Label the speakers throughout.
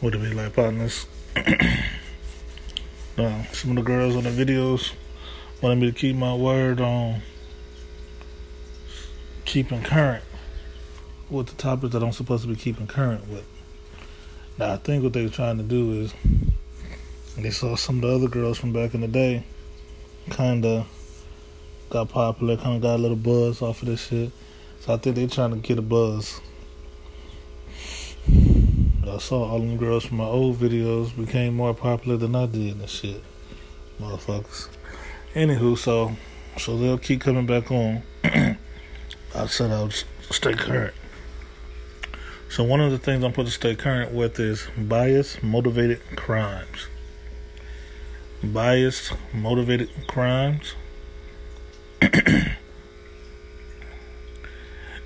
Speaker 1: What do we like partners? uh, some of the girls on the videos wanted me to keep my word on keeping current with the topics that I'm supposed to be keeping current with. Now, I think what they were trying to do is they saw some of the other girls from back in the day kind of got popular, kind of got a little buzz off of this shit. So I think they're trying to get a buzz. I saw all them girls from my old videos became more popular than I did and shit. Motherfuckers. Anywho, so so they'll keep coming back on. I said I would stay current. So one of the things I'm supposed to stay current with is bias motivated crimes. Bias motivated crimes.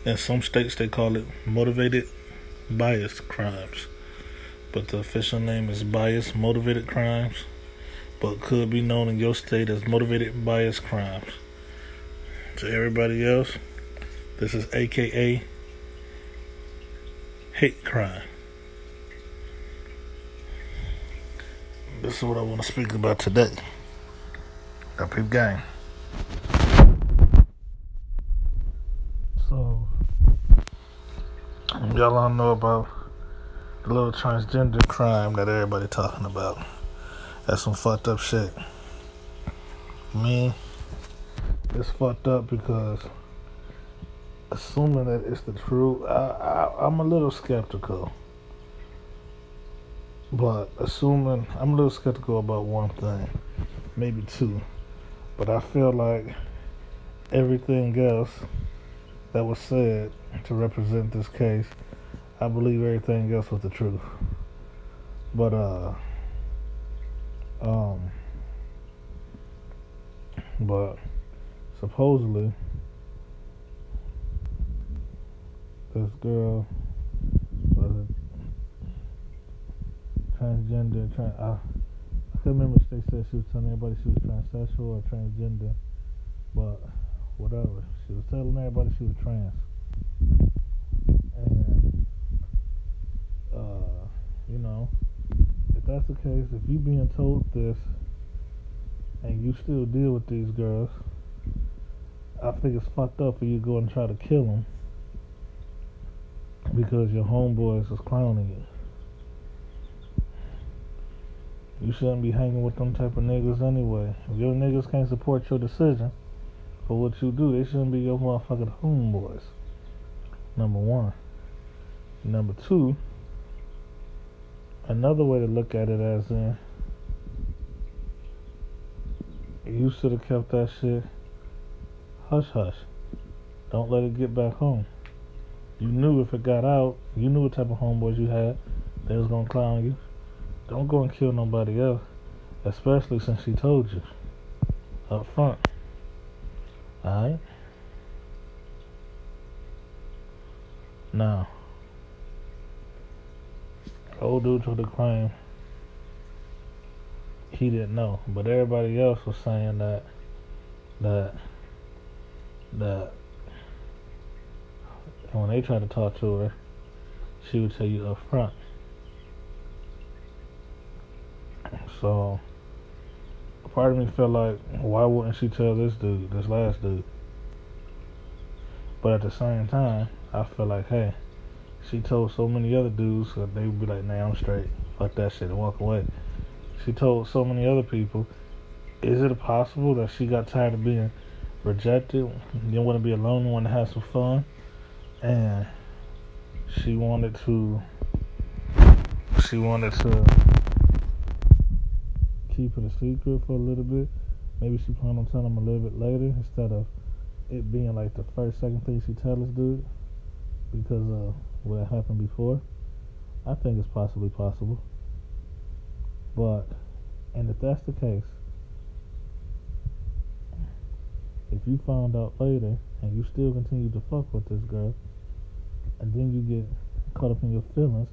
Speaker 1: In some states they call it motivated bias crimes. But the official name is bias motivated crimes, but could be known in your state as motivated bias crimes. To everybody else, this is AKA hate crime. This is what I want to speak about today. Got peep gang. So, y'all all know about the little transgender crime that everybody talking about. That's some fucked up shit. Me, it's fucked up because assuming that it's the truth, I, I, I'm a little skeptical. But assuming, I'm a little skeptical about one thing, maybe two. But I feel like everything else that was said to represent this case, I believe everything else was the truth. But, uh, um, but supposedly, this girl was transgender. Trans, I, I can't remember if they said she was telling everybody she was transsexual or transgender, but whatever. She was telling everybody she was trans. And, uh, you know, if that's the case, if you being told this and you still deal with these girls, I think it's fucked up for you to go and try to kill them because your homeboys is clowning you. You shouldn't be hanging with them type of niggas anyway. If your niggas can't support your decision for what you do, they shouldn't be your motherfucking homeboys. Number one. Number two, another way to look at it as in, you should have kept that shit hush hush. Don't let it get back home. You knew if it got out, you knew what type of homeboys you had. They was gonna clown you. Don't go and kill nobody else, especially since she told you up front. Alright? Now, old dude took the claim he didn't know, but everybody else was saying that that that when they tried to talk to her, she would tell you up front. So, part of me felt like, why wouldn't she tell this dude, this last dude? But at the same time, I feel like, hey, she told so many other dudes that they would be like, nah, I'm straight. Fuck that shit and walk away. She told so many other people, is it possible that she got tired of being rejected, didn't want to be alone, wanted to have some fun, and she wanted to, she wanted to keep it a secret for a little bit. Maybe she planned on telling him a little bit later instead of it being like the first, second thing she tell us, dude, because of what happened before. I think it's possibly possible. But, and if that's the case, if you found out later and you still continue to fuck with this girl, and then you get caught up in your feelings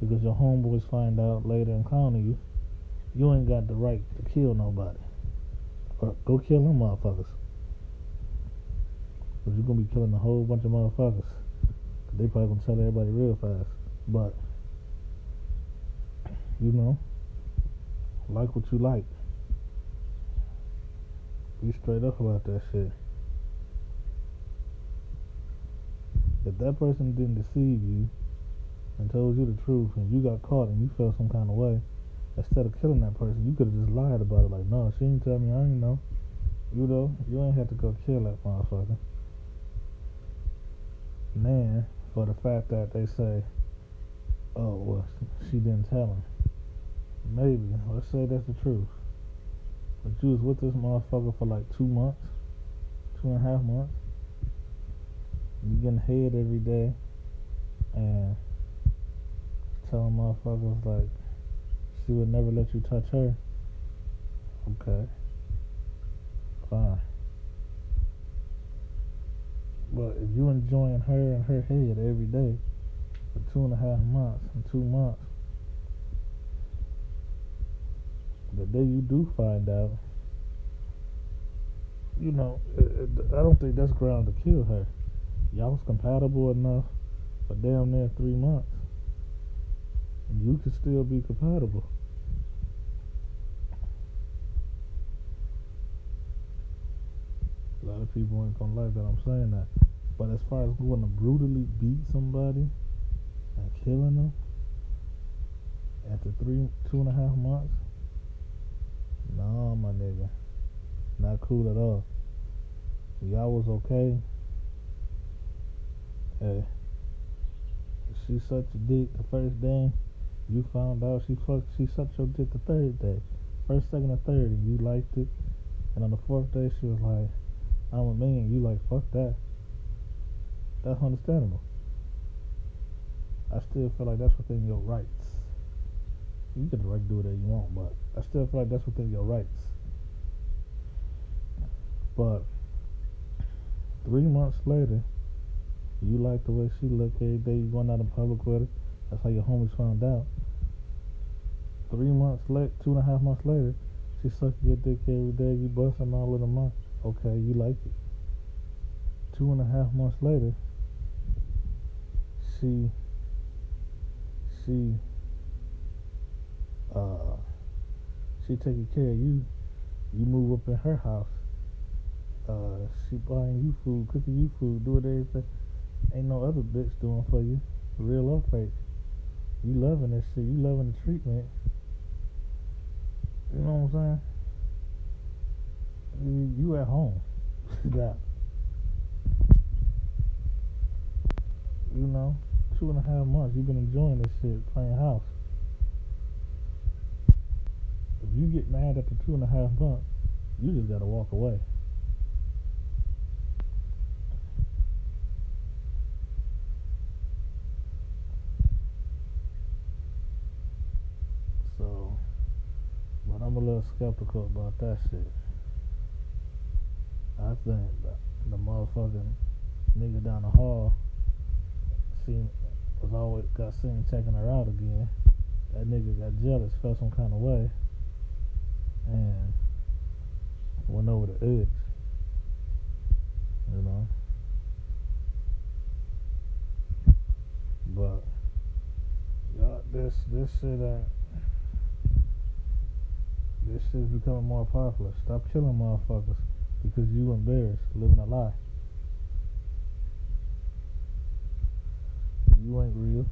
Speaker 1: because your homeboys find out later and clowning you, you ain't got the right to kill nobody. Or go kill them motherfuckers. Because you're going to be killing a whole bunch of motherfuckers. They probably to tell everybody real fast. But You know, like what you like. Be straight up about that shit. If that person didn't deceive you and told you the truth and you got caught and you felt some kind of way, instead of killing that person, you could have just lied about it. Like, no, she didn't tell me. I didn't know. You know, you ain't have to go kill that motherfucker. Man, for the fact that they say, oh, well, she didn't tell him. Maybe. Let's say that's the truth. But you was with this motherfucker for like two months, two and a half months. You getting head every day and telling motherfuckers like she would never let you touch her. Okay. Fine. But if you enjoying her and her head every day for two and a half months and two months, the day you do find out, you know, it, it, I don't think that's ground to kill her. Y'all was compatible enough for damn near three months. And you could still be compatible. A lot of people ain't gonna like that I'm saying that. But as far as going to brutally beat somebody and killing them after three, two and a half months, no, my nigga, not cool at all. Y'all was okay. Hey, she sucked your dick the first day. You found out she fucked. She sucked your dick the third day, first, second, and third, and you liked it. And on the fourth day, she was like, "I'm a man." You like, fuck that. That's understandable. I still feel like that's within your rights. You get the right to do whatever you want, but I still feel like that's within your rights. But three months later, you like the way she look every day. You going out in public with her. That's how your homies found out. Three months late, two and a half months later, she sucking your dick every day. You busting all of them out. Okay, you like it. Two and a half months later, she she uh she taking care of you. You move up in her house. Uh, she buying you food, cooking you food, doing everything. Ain't no other bitch doing for you, real or fake. You loving this shit. You loving the treatment. You know what I'm saying? You, you at home. yeah. You know, two and a half months. You've been enjoying this shit, playing house. If you get mad after two and a half months, you just gotta walk away. So, but I'm a little skeptical about that shit. I think the, the motherfucking nigga down the hall seen always got seen checking her out again. That nigga got jealous, felt some kind of way, and went over the edge. You know. But y'all, this this shit ain't. This shit's becoming more popular. Stop killing motherfuckers because you embarrassed living a lie. You ain't real.